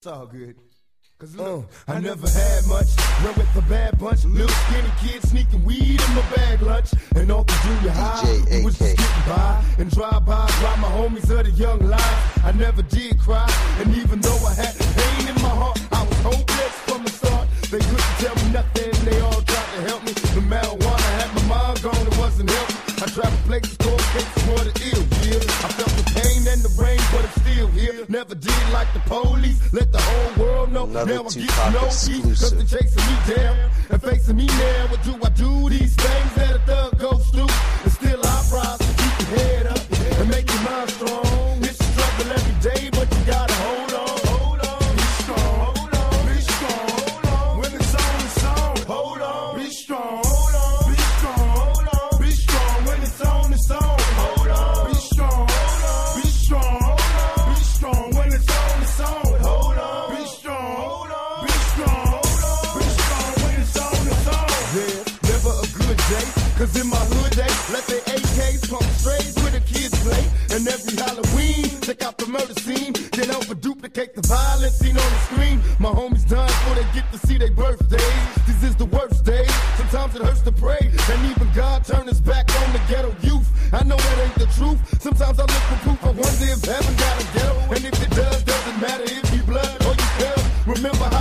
It's all good. Cause Uh, look, I never had much. Run with a bad bunch. Little skinny kid sneaking weed in my bag lunch. And all the junior high, was just getting by. And drive by, drive my homies of the young life. I never did cry. And even though I had pain in my heart, I was hopeless from the start. They couldn't tell me nothing. They all tried to help me. The marijuana had my mind gone. It wasn't helping. I tried traveled places, cold cases for the ill. Never did like the police. Let the whole world know. Another now I get no peace. Cause exclusive. they chasing me down and facing me now. What do I Cause in my hood they let their AKs pump strays where the kids play. And every Halloween, check out the murder scene. Can't help duplicate the violence seen on the screen. My homies done before they get to see their birthdays. This is the worst days. Sometimes it hurts to pray. And even God turned his back on the ghetto youth. I know that ain't the truth. Sometimes I look for proof. I wonder if heaven got a ghetto. And if it does, doesn't matter if you blood or you fell. Remember how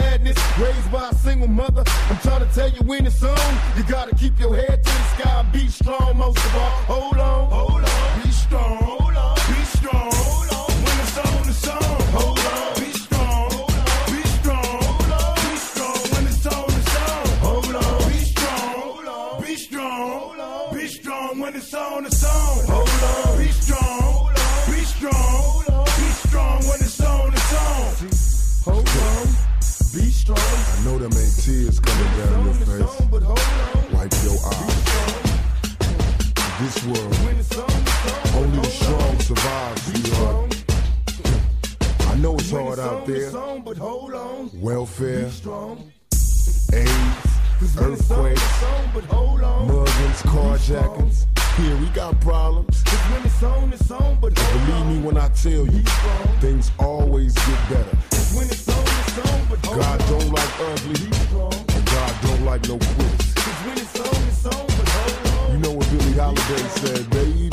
madness. Raised by a single mother. I'm trying to tell you when it's on. You gotta keep your head to the sky. Be strong most of all. Hold on. Hold on. Be strong. Hold on. Be strong. When it's on, it's on. Hold on. Be strong. Be strong. Be strong. When it's on, it's on. Hold on. Be know them ain't tears coming down your face. Wipe your eyes. This world, only the strong survive, sweetheart. I know it's hard out there. Welfare, AIDS, earthquakes, muggings, carjackings. Yeah, we got problems. But Believe me when I tell you, things always get better. God don't like ugly, and God don't like no quitters. Cause when it's on, it's on, but hold on. You know what Billie Holiday said, baby.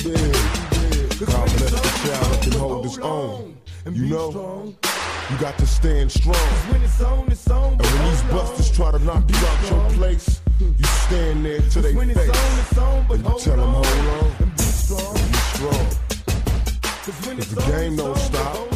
God bless the child that can hold his own. You know, you got to stand strong. When it's on, it's on, but And when these busters try to knock you out your place, you stand there to their When it's on, it's on, but And you tell 'em, on. hold on. And be strong. Be strong. Cause when Cause the on, game don't on, but stop.